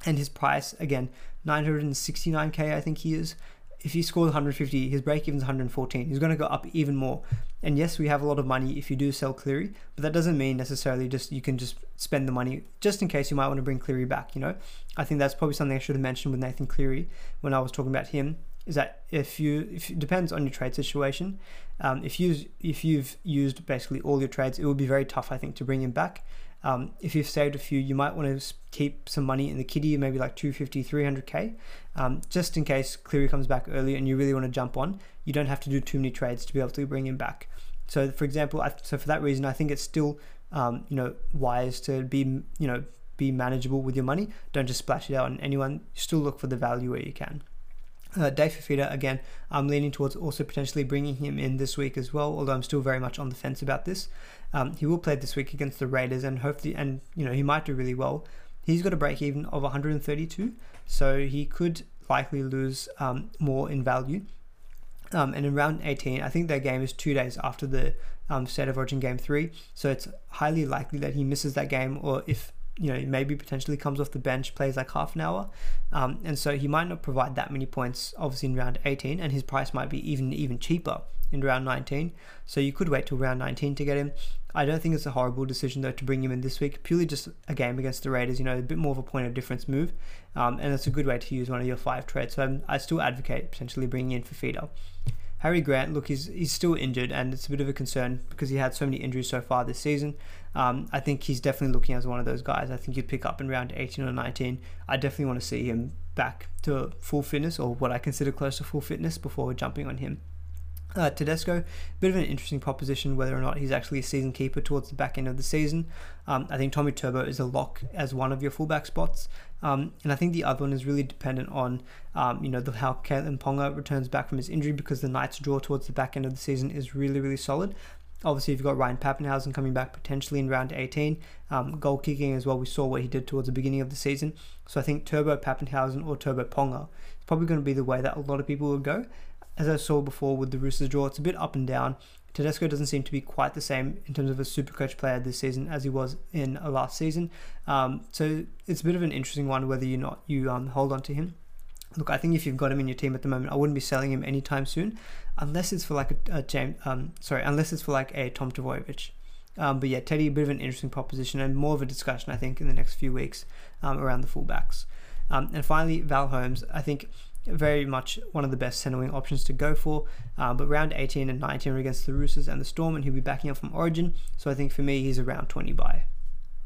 And his price again, 969k, I think he is if he scores 150, his break even is 114. He's going to go up even more. And yes, we have a lot of money if you do sell Cleary, but that doesn't mean necessarily just you can just spend the money just in case you might want to bring Cleary back. You know, I think that's probably something I should have mentioned with Nathan Cleary when I was talking about him. Is that if you if it depends on your trade situation, um, if you if you've used basically all your trades, it would be very tough I think to bring him back. Um, if you've saved a few, you might want to keep some money in the kitty, maybe like 250, 300k, um, just in case Cleary comes back early and you really want to jump on. You don't have to do too many trades to be able to bring him back. So, for example, I, so for that reason, I think it's still, um, you know, wise to be, you know, be manageable with your money. Don't just splash it out on anyone. Still look for the value where you can. Uh, Dave Fifita, again, I'm leaning towards also potentially bringing him in this week as well, although I'm still very much on the fence about this. Um, he will play this week against the Raiders, and hopefully, and you know, he might do really well. He's got a break even of 132, so he could likely lose um, more in value. Um, and in round 18, I think their game is two days after the um, State of Origin game three, so it's highly likely that he misses that game, or if you know, maybe potentially comes off the bench, plays like half an hour, um, and so he might not provide that many points, obviously in round 18, and his price might be even even cheaper in round 19. So you could wait till round 19 to get him. I don't think it's a horrible decision though to bring him in this week, purely just a game against the Raiders. You know, a bit more of a point of difference move, um, and it's a good way to use one of your five trades. So I still advocate potentially bringing in Fifita. Harry Grant, look, he's he's still injured, and it's a bit of a concern because he had so many injuries so far this season. Um, I think he's definitely looking as one of those guys. I think you'd pick up in round 18 or 19. I definitely want to see him back to full fitness or what I consider close to full fitness before jumping on him. Uh, Tedesco, bit of an interesting proposition whether or not he's actually a season keeper towards the back end of the season. Um, I think Tommy Turbo is a lock as one of your fullback spots, um, and I think the other one is really dependent on um, you know the, how Kalyn Ponga returns back from his injury because the Knights' draw towards the back end of the season is really really solid. Obviously, you've got Ryan Papenhuyzen coming back potentially in round 18. Um, goal kicking as well, we saw what he did towards the beginning of the season. So I think Turbo Papenhuyzen or Turbo Ponga is probably going to be the way that a lot of people will go as I saw before with the Roosters draw, it's a bit up and down. Tedesco doesn't seem to be quite the same in terms of a super coach player this season as he was in last season. Um, so it's a bit of an interesting one whether you not you um, hold on to him. Look, I think if you've got him in your team at the moment, I wouldn't be selling him anytime soon, unless it's for like a, a James. Um, sorry, unless it's for like a Tom Trbojevic. Um, but yeah, Teddy, a bit of an interesting proposition and more of a discussion, I think, in the next few weeks um, around the fullbacks. Um, and finally, Val Holmes. I think very much one of the best centre wing options to go for. Uh, but round 18 and 19 are against the Roosters and the Storm, and he'll be backing up from Origin. So I think for me, he's around 20 buy.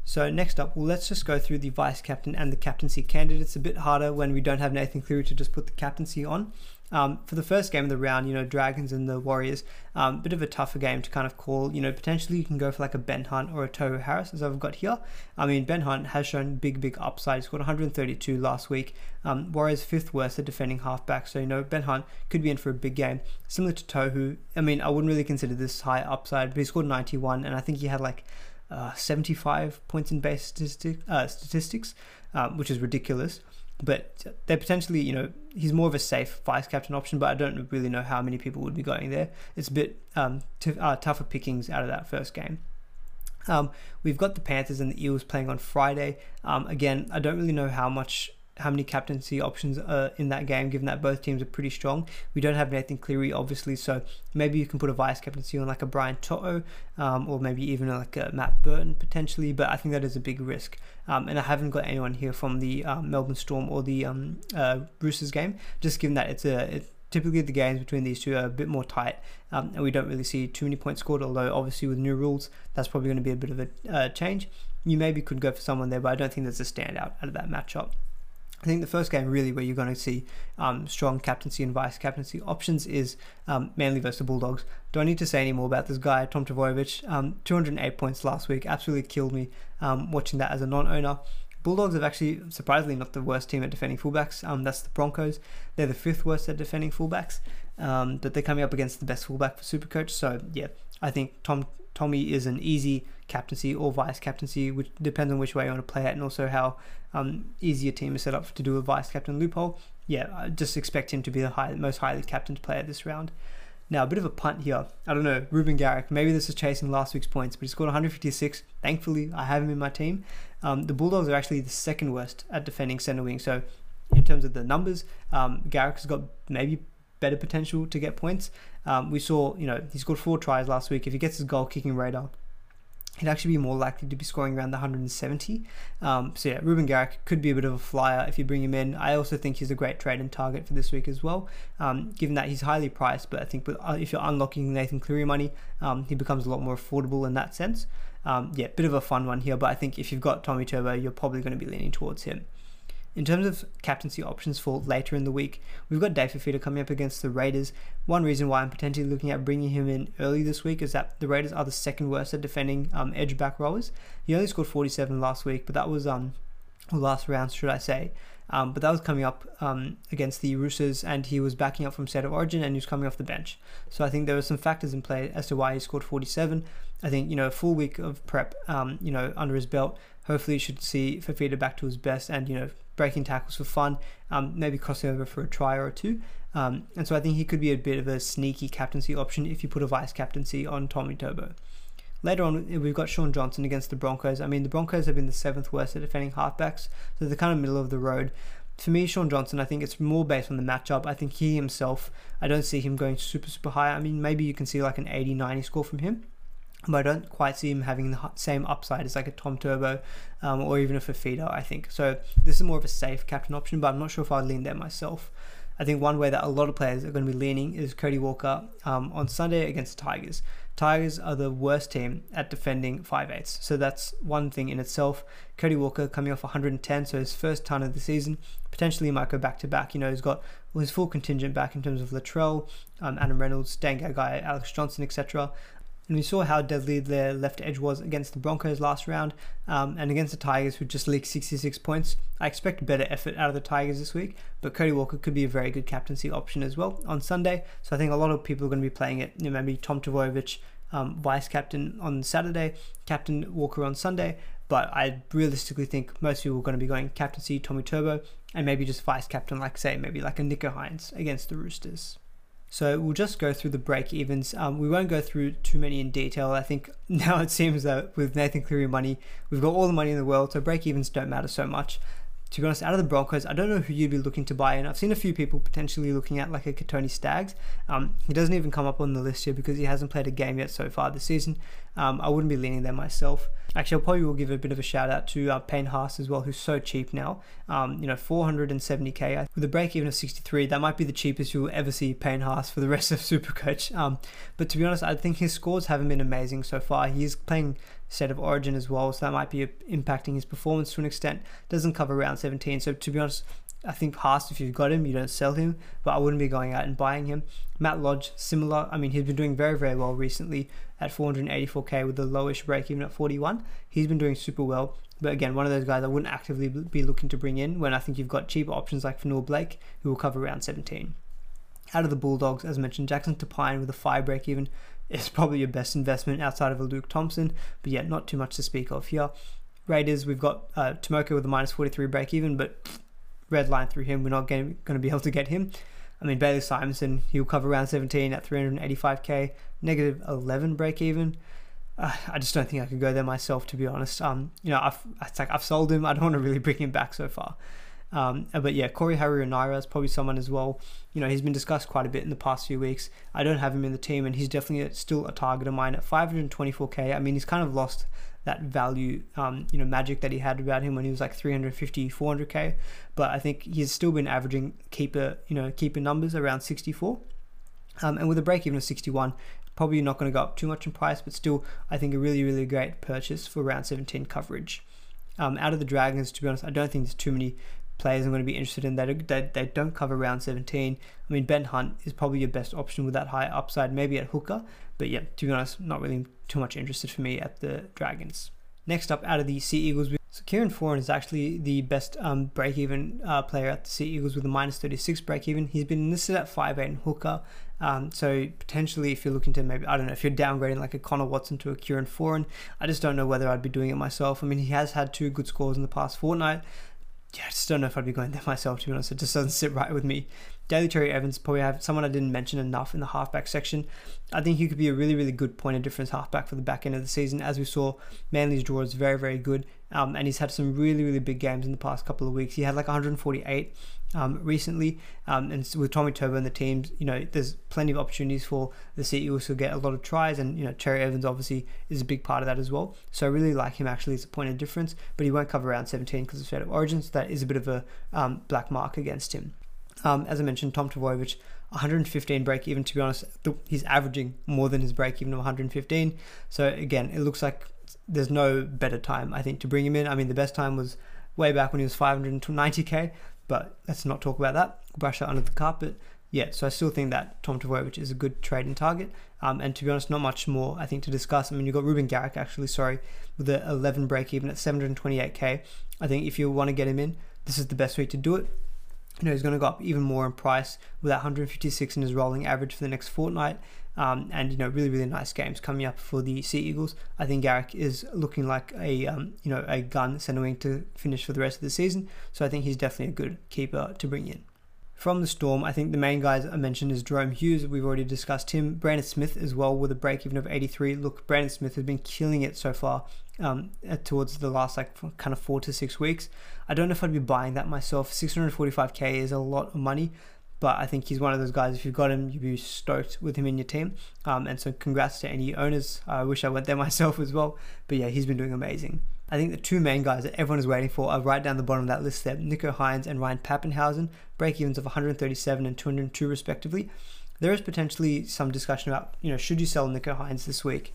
So next up, well, let's just go through the vice captain and the captaincy candidates. A bit harder when we don't have Nathan Cleary to just put the captaincy on. Um, for the first game of the round, you know, Dragons and the Warriors, um, bit of a tougher game to kind of call. You know, potentially you can go for like a Ben Hunt or a Tohu Harris, as I've got here. I mean, Ben Hunt has shown big, big upside. He scored 132 last week. Um, Warriors fifth worst at defending halfback, so you know Ben Hunt could be in for a big game, similar to Tohu. I mean, I wouldn't really consider this high upside, but he scored 91, and I think he had like uh, 75 points in base statistic, uh, statistics, um, which is ridiculous but they're potentially, you know, he's more of a safe vice captain option, but I don't really know how many people would be going there. It's a bit um, t- uh, tougher pickings out of that first game. Um, we've got the Panthers and the Eels playing on Friday. Um, again, I don't really know how much how many captaincy options are in that game, given that both teams are pretty strong. We don't have Nathan Cleary, obviously, so maybe you can put a vice captaincy on like a Brian To'o, um, or maybe even like a Matt Burton potentially, but I think that is a big risk. Um, and I haven't got anyone here from the um, Melbourne Storm or the um, uh, Roosters game, just given that it's a it, typically the games between these two are a bit more tight, um, and we don't really see too many points scored. Although obviously with new rules, that's probably going to be a bit of a uh, change. You maybe could go for someone there, but I don't think there's a standout out of that matchup. I think the first game really where you're going to see um, strong captaincy and vice captaincy options is um, Manly versus the Bulldogs. Do I need to say any more about this guy, Tom Trbojevic? Um, 208 points last week, absolutely killed me um, watching that as a non-owner. Bulldogs have actually surprisingly not the worst team at defending fullbacks. Um, that's the Broncos. They're the fifth worst at defending fullbacks, um, but they're coming up against the best fullback for Supercoach. So yeah, I think Tom Tommy is an easy captaincy or vice captaincy, which depends on which way you want to play it, and also how um, easy your team is set up to do a vice captain loophole. Yeah, I just expect him to be the high, most highly captained player this round. Now, a bit of a punt here. I don't know, Reuben Garrick. Maybe this is chasing last week's points, but he scored 156. Thankfully, I have him in my team. Um, the Bulldogs are actually the second worst at defending centre wing. So, in terms of the numbers, um, Garrick has got maybe better potential to get points. Um, we saw, you know, he scored four tries last week. If he gets his goal kicking radar, he'd actually be more likely to be scoring around the 170. Um, so yeah, Reuben Garrick could be a bit of a flyer if you bring him in. I also think he's a great trade and target for this week as well, um, given that he's highly priced. But I think with, uh, if you're unlocking Nathan Cleary money, um, he becomes a lot more affordable in that sense. Um, yeah, bit of a fun one here, but I think if you've got Tommy Turbo, you're probably going to be leaning towards him. In terms of captaincy options for later in the week, we've got Dave Fifita coming up against the Raiders. One reason why I'm potentially looking at bringing him in early this week is that the Raiders are the second worst at defending um, edge back rollers. He only scored 47 last week, but that was um last round, should I say? Um, but that was coming up um, against the Roosters, and he was backing up from State of Origin, and he was coming off the bench. So I think there were some factors in play as to why he scored 47. I think you know a full week of prep, um, you know, under his belt. Hopefully, you should see Fifita back to his best, and you know, breaking tackles for fun, um, maybe crossing over for a try or two. Um, and so I think he could be a bit of a sneaky captaincy option if you put a vice captaincy on Tommy Turbo. Later on, we've got Shaun Johnson against the Broncos. I mean, the Broncos have been the seventh worst at defending halfbacks, so they're kind of middle of the road. For me, Shaun Johnson, I think it's more based on the matchup. I think he himself, I don't see him going super, super high. I mean, maybe you can see like an 80 90 score from him but I don't quite see him having the same upside as like a Tom Turbo um, or even a Fifita, I think. So this is more of a safe captain option, but I'm not sure if I'd lean there myself. I think one way that a lot of players are going to be leaning is Cody Walker um, on Sunday against the Tigers. Tigers are the worst team at defending 5'8s, so that's one thing in itself. Cody Walker coming off 110, so his first ton of the season. Potentially might go back to back. You know, he's got his full contingent back in terms of Latrell, um, Adam Reynolds, Dan Gagai, Alex Johnston, etc. And we saw how deadly their left edge was against the Broncos last round um, and against the Tigers, who just leaked 66 points. I expect better effort out of the Tigers this week, but Cody Walker could be a very good captaincy option as well on Sunday. So I think a lot of people are going to be playing it. You know, maybe Tom Trbojevic, um, vice captain on Saturday, Captain Walker on Sunday. But I realistically think most people are going to be going captaincy Tommy Turbo and maybe just vice captain, like say, maybe like a Nicho Hynes against the Roosters. So we'll just go through the break evens. Um, we won't go through too many in detail. I think now it seems that with Nathan Cleary money, we've got all the money in the world, so break evens don't matter so much. To be honest, out of the Broncos, I don't know who you'd be looking to buy in. I've seen a few people potentially looking at like a Kotoni Staggs. Um, he doesn't even come up on the list here because he hasn't played a game yet so far this season. Um, I wouldn't be leaning there myself. Actually, I probably will give a bit of a shout out to uh, Payne Haas as well, who's so cheap now. Um, you know, 470k with a break even of 63. That might be the cheapest you'll ever see Payne Haas for the rest of Supercoach. Um, but to be honest, I think his scores haven't been amazing so far. He's playing State of Origin as well, so that might be impacting his performance to an extent. Doesn't cover round 17, so to be honest, I think Haas, if you've got him, you don't sell him, but I wouldn't be going out and buying him. Matt Lodge, similar. I mean, he's been doing very, very well recently at 484k with the lowish break even at 41. He's been doing super well. But again, one of those guys I wouldn't actively be looking to bring in when I think you've got cheaper options like Fonua Blake, who will cover around 17. Out of the Bulldogs, as mentioned, Jackson Topine with a 5 break even is probably your best investment outside of a Luke Thompson, but yet not too much to speak of here. Raiders, we've got uh, Timoko with a minus 43 break even, but red line through him. We're not going to be able to get him. I mean, Bailey Simonsson, he'll cover around 17 at 385k, negative 11 break even. Uh, I just don't think I could go there myself, to be honest. Um, you know, I've it's like I've sold him. I don't want to really bring him back so far. Um, but yeah, Corey Harawira-Naera is probably someone as well. You know, he's been discussed quite a bit in the past few weeks. I don't have him in the team, and he's definitely still a target of mine at 524k. I mean, he's kind of lost that value, um, you know, magic that he had about him when he was like 350, 400k. But I think he's still been averaging keeper, you know, keeper numbers around 64. Um, and with a break even of 61, probably not going to go up too much in price, but still, I think a really, really great purchase for round 17 coverage. Um, out of the Dragons, to be honest, I don't think there's too many players I'm going to be interested in that they, they don't cover round 17. I mean, Ben Hunt is probably your best option with that high upside, maybe at hooker, but yeah, to be honest, not really too much interested for me at the Dragons. Next up, out of the Sea Eagles, so Kieran Foran is actually the best um, break-even uh, player at the Sea Eagles with a minus 36 break-even. He's been listed at 5'8 and hooker. Um, so potentially, if you're looking to maybe I don't know if you're downgrading like a Connor Watson to a Kieran Foran, I just don't know whether I'd be doing it myself. I mean, he has had two good scores in the past fortnight yeah, I just don't know if I'd be going there myself, to be honest. It just doesn't sit right with me. Daly Cherry Evans probably have someone I didn't mention enough in the halfback section. I think he could be a really, really good point of difference halfback for the back end of the season. As we saw, Manly's draw is very, very good, um, and he's had some really, really big games in the past couple of weeks. He had like 148 um, recently, um, and with Tommy Turbo and the teams, you know, there's plenty of opportunities for the Sea to get a lot of tries, and you know, Cherry Evans obviously is a big part of that as well. So I really like him actually as a point of difference, but he won't cover around 17 because of State of Origin, so that is a bit of a um, black mark against him. Um, as I mentioned, Tom Trbojevic, 115 break even. To be honest, he's averaging more than his break even of 115. So again, it looks like there's no better time I think to bring him in. I mean, the best time was way back when he was 590k, but let's not talk about that. Brush that under the carpet. Yeah, so I still think that Tom Trbojevic is a good trading target. Um, and to be honest, not much more I think to discuss. I mean, you've got Reuben Garrick actually, sorry, with the 11 break even at 728k. I think if you want to get him in, this is the best way to do it you know, he's going to go up even more in price with that 156 in his rolling average for the next fortnight. Um, and you know, really, really nice games coming up for the Sea Eagles. I think Garrick is looking like a um, you know a gun centre wing to finish for the rest of the season. So I think he's definitely a good keeper to bring in. From the Storm, I think the main guys I mentioned is Jahrome Hughes. We've already discussed him. Brandon Smith as well with a break even of 83. Look, Brandon Smith has been killing it so far um, towards the last like kind of four to six weeks. I don't know if I'd be buying that myself. 645k is a lot of money, but I think he's one of those guys. If you've got him, you'd be stoked with him in your team. Um, and so, congrats to any owners. I wish I went there myself as well. But yeah, he's been doing amazing. I think the two main guys that everyone is waiting for are right down the bottom of that list there Nicho Hynes and Ryan Papenhuyzen, break evens of 137 and 202 respectively. There is potentially some discussion about, you know, should you sell Nicho Hynes this week?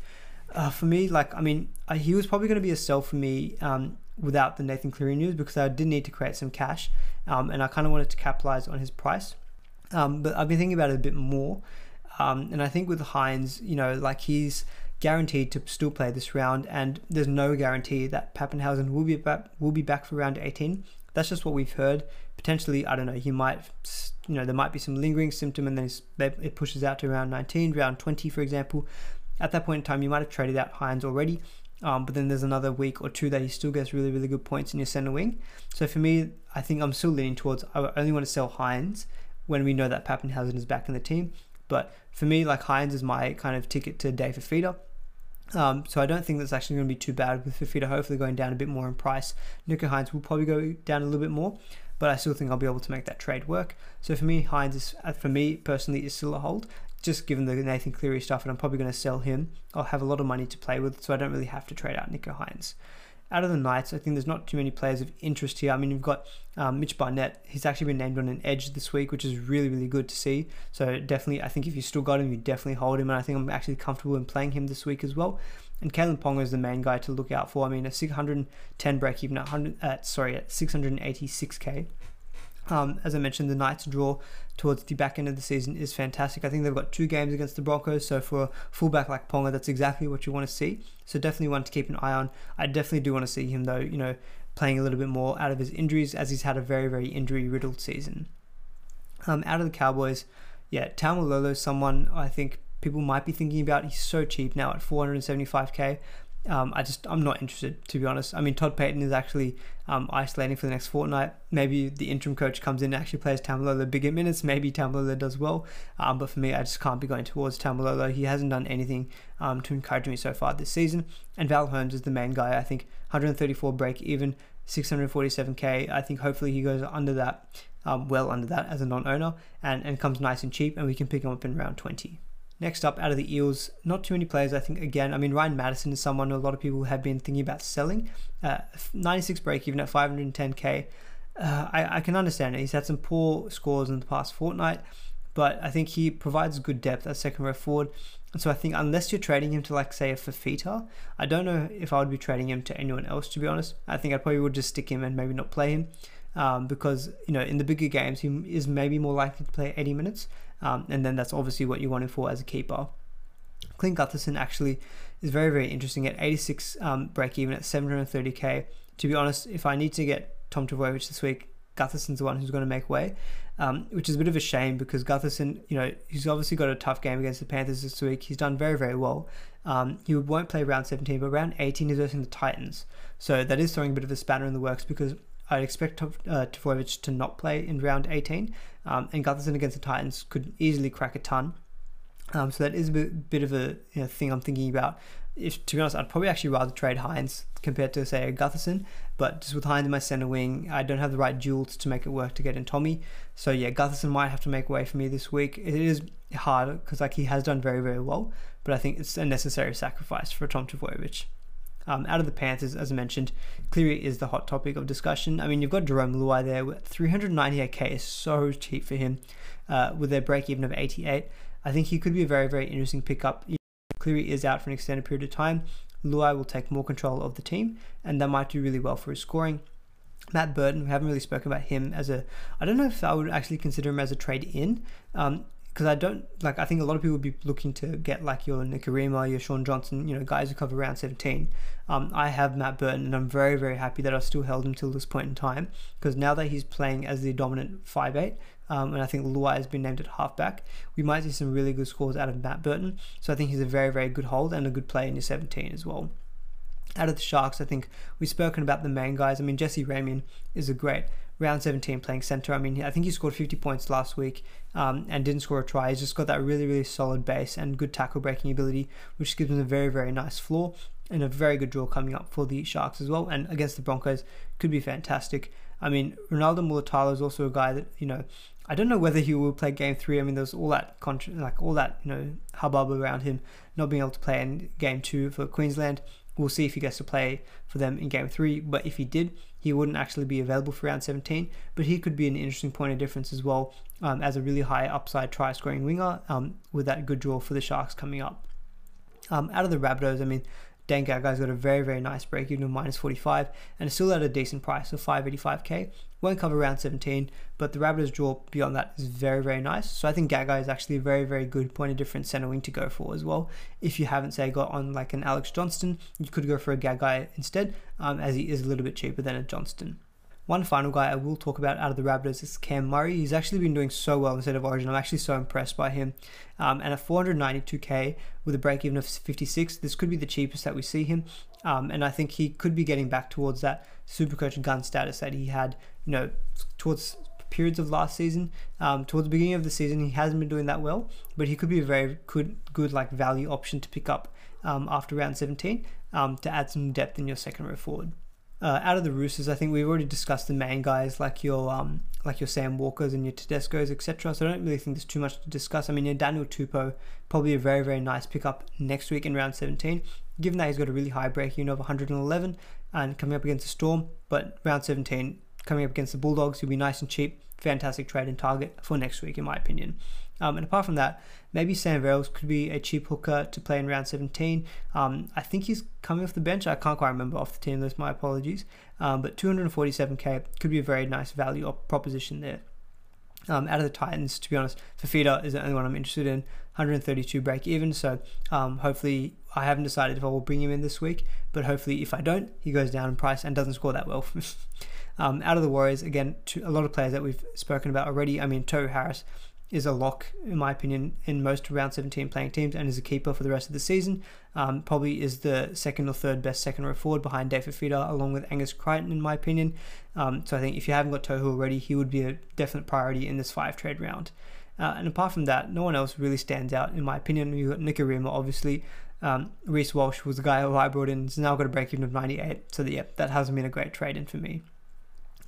Uh, for me, like, I mean, uh, he was probably going to be a sell for me um, without the Nathan Cleary news because I did need to create some cash um, and I kind of wanted to capitalize on his price. Um, but I've been thinking about it a bit more. Um, and I think with Hynes, you know, like he's guaranteed to still play this round, and there's no guarantee that Papenhuyzen will be back, will be back for round 18. That's just what we've heard. Potentially, I don't know. He might, you know, there might be some lingering symptom, and then it pushes out to round 19, round 20, for example. At that point in time, you might have traded out Hynes already, um, but then there's another week or two that he still gets really, really good points in your center wing. So for me, I think I'm still leaning towards I only want to sell Hynes when we know that Papenhuyzen is back in the team. But for me, like Hynes is my kind of ticket to Dave Fifita. Um, so I don't think that's actually going to be too bad with Fifita hopefully going down a bit more in price. Nicho Hynes will probably go down a little bit more, but I still think I'll be able to make that trade work. So for me, Hynes is, uh, for me personally, is still a hold. Just given the Nathan Cleary stuff, and I'm probably going to sell him. I'll have a lot of money to play with, so I don't really have to trade out Nicho Hynes out of the Knights, I think there's not too many players of interest here. I mean, you've got um, Mitch Barnett. He's actually been named on an edge this week, which is really, really good to see. So definitely, I think if you still got him, you definitely hold him. And I think I'm actually comfortable in playing him this week as well. And Kalyn Ponga is the main guy to look out for. I mean, a 610 break even at 100, at, sorry, at 686k. Um, as I mentioned, the Knights draw towards the back end of the season is fantastic. I think they've got two games against the Broncos, so for a fullback like Ponga, that's exactly what you want to see. So definitely one to keep an eye on. I definitely do want to see him though, you know, playing a little bit more out of his injuries as he's had a very, very injury riddled season. Um, out of the Cowboys, yeah, Taumalolo, someone I think people might be thinking about. He's so cheap now at 475k. Um, I just I'm not interested to be honest. I mean Todd Payten is actually um, isolating for the next fortnight. Maybe the interim coach comes in and actually plays Taumalolo bigger minutes. Maybe Taumalolo does well, um, but for me I just can't be going towards Taumalolo. He hasn't done anything um, to encourage me so far this season. And Val Holmes is the main guy. I think 134 break even, 647k. I think hopefully he goes under that, um, well under that as a non-owner, and and comes nice and cheap, and we can pick him up in round 20. Next up, out of the Eels, not too many players. I think again. I mean, Ryan Matterson is someone a lot of people have been thinking about selling. Uh, 96 break even at 510k. Uh, I, I can understand it. He's had some poor scores in the past fortnight, but I think he provides good depth as second row forward. And so I think unless you're trading him to like say a Fifita, I don't know if I would be trading him to anyone else to be honest. I think I probably would just stick him and maybe not play him. Um, because you know in the bigger games he is maybe more likely to play 80 minutes, um, and then that's obviously what you want him for as a keeper. Clint Gutherson actually is very very interesting at 86 um, break even at 730k. To be honest, if I need to get Tom Trbojevic this week, Gutherson's the one who's going to make way, um, which is a bit of a shame because Gutherson, you know, he's obviously got a tough game against the Panthers this week. He's done very, very well. Um, he won't play round 17, but round 18 is versus the Titans. So that is throwing a bit of a spanner in the works because I'd expect uh, to not play in round 18, um, and Gutherson against the Titans could easily crack a ton. Um, so that is a bit, bit of a you know, thing I'm thinking about if to be honest, I'd probably actually rather trade Hynes compared to say Gutherson. But just with Hynes in my center wing, I don't have the right jewels to make it work to get in Tommy. So yeah, Gutherson might have to make way for me this week. It is hard because like he has done very very well, but I think it's a necessary sacrifice for Tom Trbojevic. Um, out of the Panthers, as I mentioned, Cleary is the hot topic of discussion. I mean, you've got Jarome Luai there. 398k is so cheap for him, uh, with their break even of 88. I think he could be a very very interesting pickup. Cleary is out for an extended period of time, Luai will take more control of the team, and that might do really well for his scoring. Matt Burton, we haven't really spoken about him as a. I don't know if I would actually consider him as a trade in, um, because I don't like. I think a lot of people would be looking to get like your Nikorima, your Shaun Johnson, you know, guys who cover around 17. Um, I have Matt Burton, and I'm very very happy that I've still held him till this point in time because now that he's playing as the dominant five eight, um, and I think Luai has been named at halfback. We might see some really good scores out of Matt Burton. So I think he's a very, very good hold and a good player in your 17 as well. Out of the Sharks, I think we've spoken about the main guys. I mean, Jesse Ramien is a great round 17 playing centre. I mean, I think he scored 50 points last week um, and didn't score a try. He's just got that really, really solid base and good tackle breaking ability, which gives him a very, very nice floor and a very good draw coming up for the Sharks as well. And against the Broncos, could be fantastic. I mean, Ronaldo Mulitalo is also a guy that, you know, I don't know whether he will play game three. I mean, there's all that contra- like all that you know hubbub around him not being able to play in game two for Queensland. We'll see if he gets to play for them in game three. But if he did, he wouldn't actually be available for round 17. But he could be an interesting point of difference as well um, as a really high upside try scoring winger um, with that good draw for the Sharks coming up. Um, out of the Rabbitohs, I mean, Dan Gagai's got a very, very nice break even of minus 45 and it's still at a decent price of 585k. Won't cover round 17, but the Rabbitohs draw beyond that is very, very nice. So I think Gagai is actually a very, very good point of difference center wing to go for as well. If you haven't, say, got on like an Alex Johnston, you could go for a Gagai instead, um, as he is a little bit cheaper than a Johnston. One final guy I will talk about out of the Rabbitohs is Cam Murray. He's actually been doing so well instead of Origin. I'm actually so impressed by him. Um, and at 492k with a break even of 56, this could be the cheapest that we see him. Um, and I think he could be getting back towards that supercoach gun status that he had, you know, towards periods of last season. Um, towards the beginning of the season, he hasn't been doing that well, but he could be a very good, good like value option to pick up um, after round 17 um, to add some depth in your second row forward. Uh, out of the Roosters, I think we've already discussed the main guys like your um, like your Sam Walkers and your Tedesco's, etc. So I don't really think there's too much to discuss. I mean, your Daniel Tupou probably a very very nice pickup next week in round 17, given that he's got a really high break breaking of 111 and coming up against the Storm. But round 17 coming up against the Bulldogs, he'll be nice and cheap. Fantastic trade and target for next week, in my opinion. Um, and apart from that, maybe Sam Verrills could be a cheap hooker to play in round 17. Um, I think he's coming off the bench. I can't quite remember off the team list. My apologies. Um, but 247k could be a very nice value proposition there. Um, out of the Titans, to be honest, Fifita is the only one I'm interested in. 132 break even. So um, hopefully, I haven't decided if I will bring him in this week, but hopefully, if I don't, he goes down in price and doesn't score that well. um, out of the Warriors, again, a lot of players that we've spoken about already. I mean, Tohu Harris is a lock, in my opinion, in most round 17 playing teams and is a keeper for the rest of the season. Um, probably is the second or third best second row forward behind Dave Fifita, along with Angus Crichton, in my opinion. Um, so I think if you haven't got Tohu already, he would be a definite priority in this five trade round. Uh, and apart from that, no one else really stands out, in my opinion. You've got Nikorima, obviously. Um, Reece Walsh was the guy who I brought in. He's now got a break even of 98. So, yeah, that hasn't been a great trade in for me.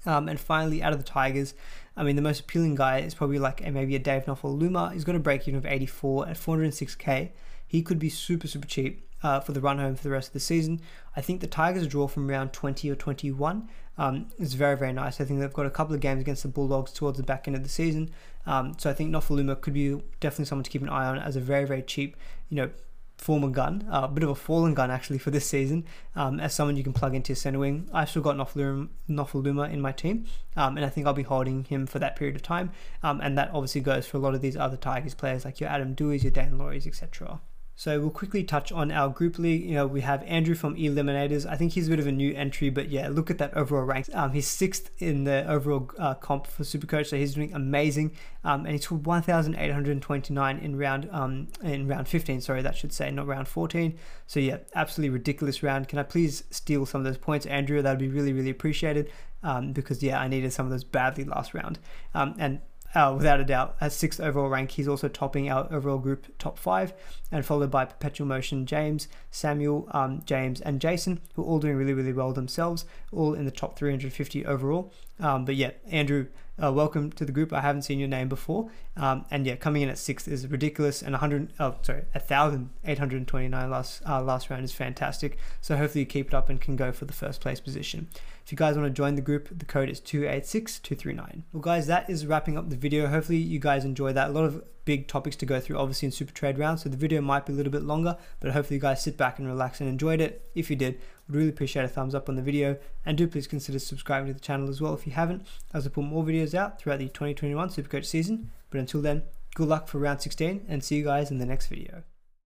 Um, and finally, out of the Tigers, I mean, the most appealing guy is probably like a, maybe a Dave Nofoaluma. He's got a break even of 84 at 406k. He could be super, super cheap uh, for the run home for the rest of the season. I think the Tigers draw from round 20 or 21 um, is very, very nice. I think they've got a couple of games against the Bulldogs towards the back end of the season. Um, so I think Nofoaluma could be definitely someone to keep an eye on as a very, very cheap, you know, former gun, uh, a bit of a fallen gun actually for this season, um, as someone you can plug into your center wing. I've still got Nofoaluma, in my team, um, and I think I'll be holding him for that period of time. Um, and that obviously goes for a lot of these other Tigers players like your Adam Doueihi's, your Daine Laurie's, etc. So we'll quickly touch on our group league. You know, we have Andrew from Eliminators. I think he's a bit of a new entry, but yeah, look at that overall rank. Um, he's sixth in the overall uh, comp for Supercoach, so he's doing amazing. Um, and he scored 1,829 in round um in round 15. Sorry, that should say not round 14. So yeah, absolutely ridiculous round. Can I please steal some of those points, Andrew? That'd be really really appreciated. Um, because yeah, I needed some of those badly last round. Um, and uh, without a doubt, at sixth overall rank. He's also topping our overall group top five, and followed by Perpetual Motion James, Samuel, um, James, and Jason, who are all doing really, really well themselves, all in the top 350 overall. Um, but yeah, Andrew, uh, welcome to the group. I haven't seen your name before, um, and yeah, coming in at sixth is ridiculous, and 100, oh sorry, 1,829 last uh, last round is fantastic. So hopefully you keep it up and can go for the first place position. If you guys want to join the group, the code is 286239. Well, guys, that is wrapping up the video. Hopefully, you guys enjoy that. A lot of big topics to go through, obviously, in Super Trade Round, so the video might be a little bit longer, but hopefully, you guys sit back and relax and enjoyed it. If you did, would really appreciate a thumbs up on the video, and do please consider subscribing to the channel as well if you haven't, as I put more videos out throughout the 2021 Supercoach season. But until then, good luck for round 16, and see you guys in the next video.